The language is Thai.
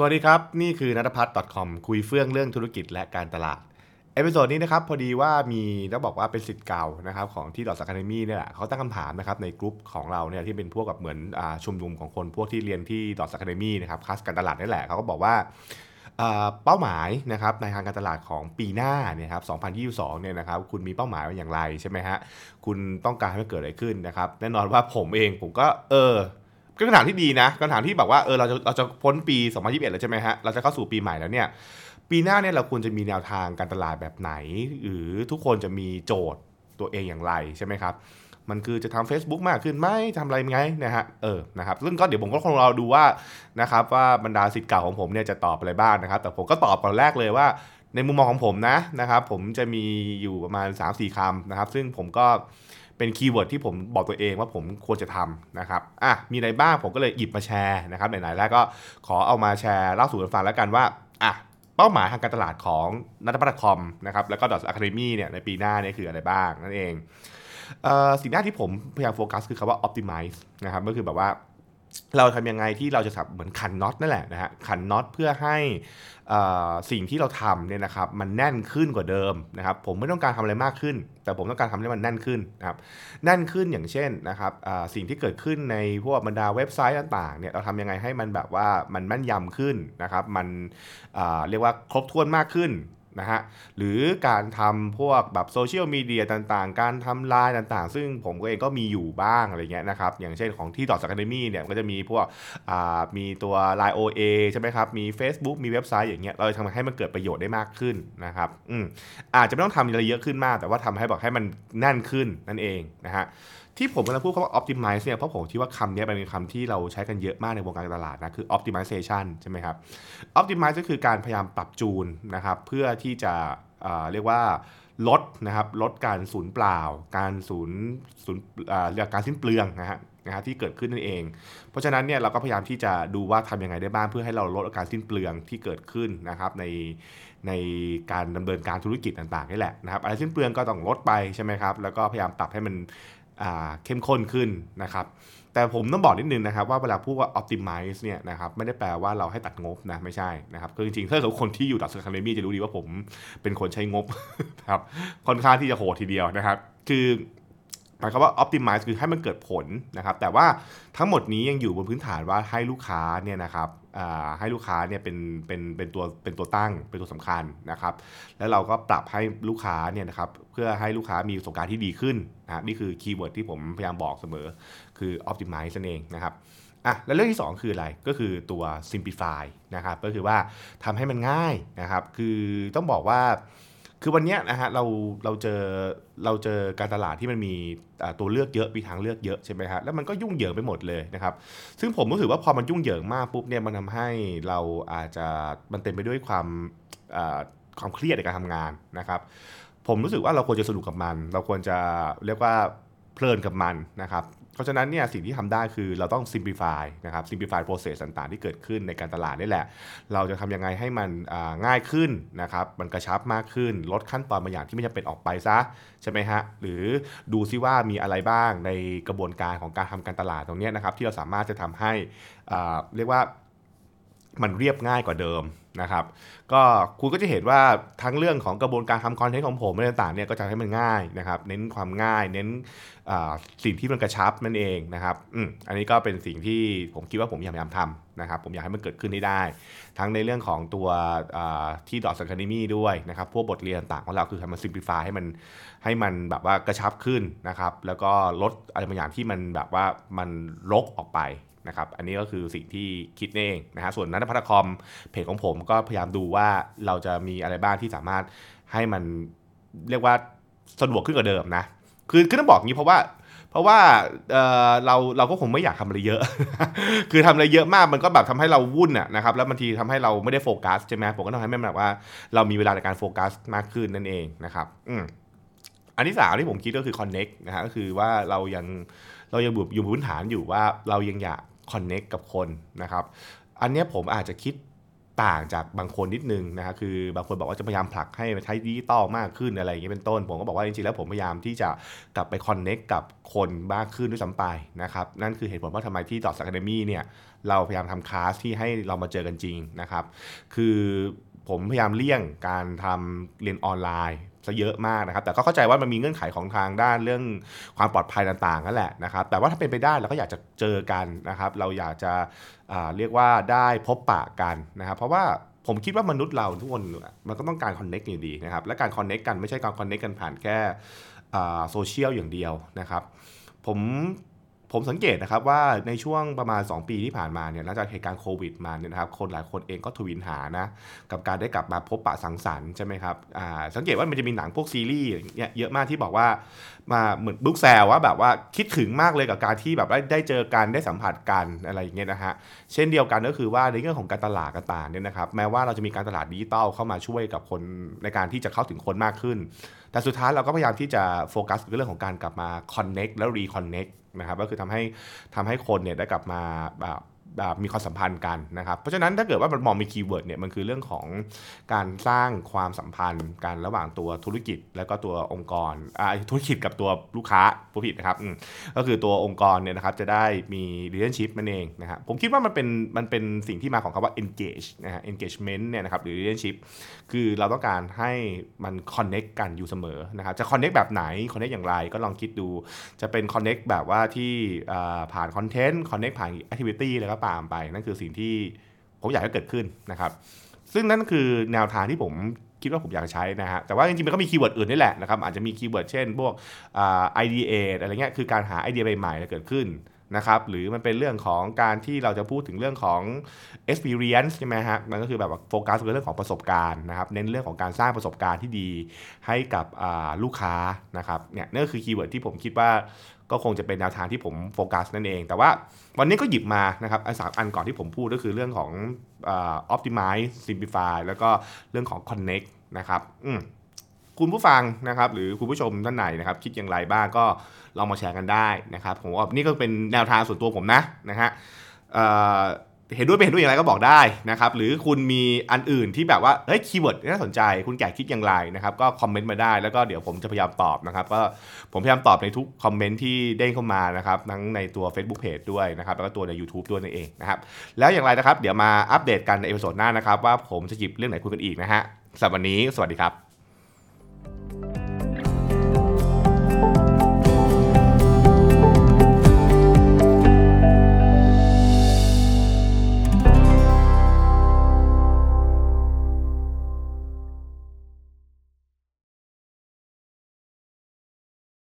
สวัสดีครับ นี่คือนัทพัฒน์ .com คุยเฟื่องเรื่องธุรกิจและการตลาด episode นี้นะครับ พอดีว่ามีต้องบอกว่าเป็นศิษย์เก่านะครับของที่ dots academy เนี่ยแหละเขาตั้งคำถามนะครับในกลุ่มของเราเนี่ยที่เป็นพวกกับเหมือนชุมนุมของคนพวกที่เรียนที่ dots academy นะครับคลาสการตลาดนี่แหละเขาก็บอกว่าอ่าเป้าหมายนะครับในทางการตลาดของปีหน้าเนี่ยครับ 2022 เนี่ยนะครับ คุณมีเป้าหมายว่าอย่างไรใช่ไหมฮะ คุณต้องการให้มันเกิดอะไรขึ้นนะครับ แน่นอนว่าผมเองผมก็เออ ก็คำถามที่ดีนะคำถามที่แบบว่าเออเราจะเราจะพ้นปี 2021 แล้วใช่ไหมฮะเราจะเข้าสู่ปีใหม่แล้วเนี่ยปีหน้าเนี่ยเราควรจะมีแนวทางการตลาดแบบไหน หรือทุกคนจะมีโจทย์ตัวเองอย่างไรใช่ไหมครับมันคือจะทำ Facebook มากขึ้นไหมทำอะไรไงนะฮะเออนะครับซึ่งก็เดี๋ยวผมก็คงรอดูว่านะครับว่าบรรดาสิทธิ์เก่าของผมเนี่ยจะตอบอะไรบ้างนะครับ แต่ผมก็ตอบก่อนแรกเลยว่า ในมุมมองของผมนะนะครับ ผมจะมีอยู่ประมาณ 3-4คำนะครับ ซึ่งผมก็ เป็น keyword ที่ผมบอกตัวเองว่าผมควรจะทำนะครับอะมีอะไรบ้างผมก็เลยหยิบมาแชร์นะครับไหนๆแล้วก็ขอเอามาแชร์เล่าสู่กันฟังแล้วกันว่าอะเป้าหมายทางการตลาดของ nuttaputch.com นะครับแล้วก็ dots academy เนี่ยในปีหน้าเนี่ยคืออะไรบ้างนั่นเองเอ่อสิ่งแรกที่ผมพยายามโฟกัสคือคำว่า optimize นะครับก็คือแบบว่า เราทำยังไงที่เราจะสับเหมือนขันน็อตนั่นแหละนะฮะขันน็อตเพื่อให้สิ่งที่เราทำเนี่ยนะครับมันแน่นขึ้นกว่าเดิมนะครับผมไม่ต้องการทำอะไรมากขึ้น แต่ผมต้องการทำให้มันแน่นขึ้นนะครับแน่นขึ้นอย่างเช่นนะครับสิ่งที่เกิดขึ้นในพวกบรรดาเว็บไซต์ต่างๆเนี่ยเราทำยังไงให้มันแบบว่ามันแม่นยำขึ้นนะครับมันเรียกว่าครบถ้วนมากขึ้น นะฮะหรือการทำพวกแบบโซเชียลมีเดียต่างๆ การทำไลน์ต่างๆ ซึ่งผมก็เองก็มีอยู่บ้างอะไรเงี้ยนะครับ อย่างเช่นของที่ดอทส a ค a เดมี่เนี่ยก็จะมีพวกมีตัว Line OA ใช่ไหมครับ มี Facebook มีเว็บไซต์อย่างเงี้ยเราจะทำให้มันเกิดประโยชน์ได้มากขึ้นนะครับอืมอาจจะไม่ต้องทำอะไรเยอะขึ้นมาก แต่ว่าทำให้บอกให้มันแน่นขึ้นนั่นเองนะฮะ ที่ผมกำลังพูดคำว่า optimize เนี่ยเพราะผมคิดว่าคำนี้เป็นคำที่เราใช้กันเยอะมากในวงการตลาดนะคือ optimization ใช่ไหมครับ optimize ก็คือการพยายามปรับจูนนะครับเพื่อที่จะเเรียกว่าลดนะครับลดการสูญเปล่า การสูญสูญเรียกการสิ้นเปลืองนะฮะนะฮะที่เกิดขึ้นนั่นเอง เพราะฉะนั้นเนี่ยเราก็พยายามที่จะดูว่าทำยังไงได้บ้างเพื่อให้เราลดการสิ้นเปลืองที่เกิดขึ้นนะครับในในการดำเนินการธุรกิจต่างๆนี่แหละนะครับอะไรสิ้นเปลืองก็ต้องลดไปใช่ไหมครับแล้วก็พยายามปรับให้มัน เข้มข้นขึ้นนะครับแต่ผมต้องบอกนิดนึงนะครับว่าเวลาพูดว่า optimize เนี่ยนะครับไม่ได้แปลว่าเราให้ตัดงบนะไม่ใช่นะครับคือจริงๆถ้าเกิดคนที่อยู่ดับสคาเดมี่จะรู้ดีว่าผมเป็นคนใช้งบครับค่อนข้างที่จะโหดทีเดียวนะครับ คือหมายความว่า optimize คือให้มันเกิดผลนะครับแต่ว่าทั้งหมดนี้ยังอยู่บนพื้นฐานว่าให้ลูกค้าเนี่ยนะครับ ให้ลูกค้าเนี่ยเป็นเป็นเป็นตัวเป็นตัวตั้งเป็นตัวสำคัญนะครับ แล้วเราก็ปรับให้ลูกค้าเนี่ยนะครับเพื่อให้ลูกค้ามีประสบการณ์ที่ดีขึ้นนะนี่คือคีย์เวิร์ดที่ผมพยายามบอกเสมอคือ optimize นั่นเองนะครับอะแล้วเรื่องที่ 2 คืออะไรก็คือตัว simplify นะครับก็คือว่าทำให้มันง่ายนะครับ คือต้องบอกว่า คือวันนี้นะฮะเราเราเจอเราเจอการตลาดที่มันมีตัวเลือกเยอะมีทางเลือกเยอะใช่ไหมฮะแล้วมันก็ยุ่งเหยิงไปหมดเลยนะครับซึ่งผมรู้สึกว่าพอมันยุ่งเหยิงมากปุ๊บเนี่ยมันทำให้เราอาจจะมันเต็มไปด้วยความความเครียดในการทำงานนะครับผมรู้สึกว่าเราควรจะสนุกกับมัน เราควรจะเรียกว่า เพลินกับมันนะครับเพราะฉะนั้นเนี่ยสิ่งที่ทำได้คือเราต้อง simplify นะครับ simplify process ต่างๆ ที่เกิดขึ้นในการตลาดนี่แหละ เราจะทำยังไงให้มันง่ายขึ้นนะครับมันกระชับมากขึ้น ลดขั้นตอนบางอย่างที่ไม่จำเป็นออกไปซะใช่ไหมฮะหรือดูซิว่ามีอะไรบ้างในกระบวนการของการทำการตลาดตรงนี้นะครับที่เราสามารถจะทำให้เรียกว่า มันเรียบง่ายกว่าเดิมนะครับ ก็คุณก็จะเห็นว่าทั้งเรื่องของกระบวนการทำคอนเทนต์ของผมอะไรต่างๆเนี่ยก็จะให้มันง่ายนะครับ เน้นความง่าย เน้นสิ่งที่มันกระชับนั่นเองนะครับอืมอันนี้ก็เป็นสิ่งที่ผมคิดว่าผมพยายามทำนะครับ ผมอยากให้มันเกิดขึ้นให้ได้ ทั้งในเรื่องของตัวที่ดอทสังคานิมี่ด้วยนะครับ พวกบทเรียนต่างของเราคือทำมันซิมพลิฟายให้มันให้มันแบบว่ากระชับขึ้นนะครับ แล้วก็ลดอะไรบางอย่างที่มันแบบว่ามันรกออกไป นะครับ อันนี้ก็คือสิ่งที่คิดเองนะฮะส่วนนัทพัฒคอมเพจของผมก็พยายามดูว่าเราจะมีอะไรบ้างที่สามารถให้มันเรียกว่าสะดวกขึ้นกว่าเดิมนะ คือคือต้องบอกงี้เพราะว่าเพราะว่าเเราเราก็คงไม่อยากทำอะไรเยอะ คือทำอะไรเยอะมากมันก็แบบทำให้เราวุ่นอะนะครับ แล้วบางทีทำให้เราไม่ได้โฟกัสใช่ไหมผมก็ต้องให้มันแบบว่า เรามีเวลาในการโฟกัสมากขึ้นนั่นเองนะครับ อืมอันที่สามที่ผมคิดก็คือ connect นะฮะก็คือว่าเรายังเรายังอยู่บนพื้นฐานอยู่ว่าเรายังอยาก connect กับคนนะครับ อันนี้ผมอาจจะคิดต่างจากบางคนนิดนึงนะครับคือบางคนบอกว่าจะพยายามผลักให้ใช้ดิจิตอลมากขึ้นอะไรอย่างเงี้ยเป็นต้น ผมก็บอกว่าจริงๆแล้วผมพยายามที่จะกลับไปคอนเน็กกับคนมากขึ้นด้วยซ้ำไปนะครับ นั่นคือเหตุผลว่าทำไมที่ดอทส a ค a เ e มี่เนี่ย เราพยายามทำคลาสที่ให้เรามาเจอกันจริงนะครับ คือผมพยายามเลี่ยงการทำเรียนออนไลน์ ซะเยอะมากนะครับ แต่ก็เข้าใจว่ามันมีเงื่อนไขของทางด้านเรื่องความปลอดภัยต่างๆนั่นแหละนะครับ แต่ว่าถ้าเป็นไปได้เราก็อยากจะเจอกันนะครับ เราอยากจะเรียกว่าได้พบปะกันนะครับ เพราะว่าผมคิดว่ามนุษย์เราทุกคนมันก็ต้องการ connect อยู่ดีนะครับ และการ connect กันไม่ใช่การ connect กันผ่านแค่โซเชียลอย่างเดียวนะครับ ผม ผมสังเกตนะครับว่าในช่วงประมาณ 2 ปีที่ผ่านมาเนี่ยหลังจากเหตุการณ์โควิดมาเนี่ยนะครับคนหลายคนเองก็ทวินหานะกับการได้กลับมาพบปะสังสรรค์ใช่ไหมครับสังเกตว่ามันจะมีหนังพวกซีรีส์เนี่ยเยอะมากที่บอกว่ามาเหมือนบุ๊กแซวว่าแบบว่าคิดถึงมากเลยกับการที่แบบได้เจอกันได้สัมผัสกันอะไรอย่างเงี้ยนะฮะเช่นเดียวกันก็คือว่าในเรื่องของการตลาดต่างเนี่ยนะครับแม้ว่าเราจะมีการตลาดดิจิตอลเข้ามาช่วยกับคนในการที่จะเข้าถึงคนมากขึ้นแต่สุดท้ายเราก็พยายามที่จะโฟกัสเรื่องของการกลับมา connect และ reconnect นะครับก็คือทำให้ทำให้คนเนี่ยได้กลับมาแบบ มีความสัมพันธ์กันนะครับเพราะฉะนั้นถ้าเกิดว่ามันมองมีคีย์เวิร์ดเนี่ยมันคือเรื่องของการสร้างความสัมพันธ์กันระหว่างตัวธุรกิจ แล้วก็ตัวองค์กรอ่าธุรกิจกับตัวลูกค้าผู้ผิดนะครับก็คือตัวองค์กรเนี่ยนะครับจะได้มี relationship มันเองนะครับผมคิดว่ามันเป็นมันเป็นสิ่งที่มาของคำว่า engage นะฮะ engagement เนี่ยนะครับหรือ relationship คือเราต้องการให้มัน connect กันอยู่เสมอนะครับจะ connect แบบไหน connect อย่างไรก็ลองคิดดู จะเป็น connect แบบว่าที่ผ่าน content connect ผ่าน activity แล้วก็ตามไป นั่นคือสิ่งที่ผมอยากให้เกิดขึ้นนะครับ ซึ่งนั่นคือแนวทางที่ผมคิดว่าผมอยากใช้นะฮะ แต่ว่าจริงๆ มันก็มีคีย์เวิร์ดอื่นนี่แหละนะครับ อาจจะมีคีย์เวิร์ดเช่น พวก ideate อะไรเงี้ย คือการหาไอเดียใหม่ๆเกิดขึ้น นะครับหรือมันเป็นเรื่องของการที่เราจะพูดถึงเรื่องของ experience ใช่ไหมฮะมันก็คือแบบโฟกัสเรื่องของประสบการณ์นะครับเน้นเรื่องของการสร้างประสบการณ์ที่ดีให้กับลูกค้านะครับเนี่ยนี่คือคีย์เวิร์ดที่ผมคิดว่าก็คงจะเป็นแนวทางที่ผมโฟกัสนั่นเอง แต่ว่าวันนี้ก็หยิบมานะครับอันสามอันก่อนที่ผมพูดก็คือเรื่องของ optimize simplify แล้วก็เรื่องของ connect นะครับ คุณผู้ฟังนะครับหรือคุณผู้ชมท่านไหนนะครับคิดอย่างไรบ้างก็ลองมาแชร์กันได้นะครับผมว่านี่ก็เป็นแนวทางส่วนตัวผมนะนะฮะเห็นด้วยไม่เห็นด้วยอย่างไรก็บอกได้นะครับหรือคุณมีอันอื่นที่แบบว่าเฮ้ยคีย์เวิร์ดน่าสนใจ คุณแก่คิดอย่างไรนะครับก็คอมเมนต์มาได้แล้วก็เดี๋ยวผมจะพยายามตอบนะครับก็ผมพยายามตอบในทุกคอมเมนต์ที่เด้งเข้ามานะครับทั้งในตัว Facebook Page ด้วยนะครับแล้วก็ตัวใน YouTube ด้วยนั่นเองนะครับแล้วอย่างไรนะครับเดี๋ยวมาอัปเดตกันใน episode หน้านะครับว่าผมจะหยิบเรื่องไหนคุยกันอีกนะฮะสำหรับวันนี้สวัสดีครับ Thank you.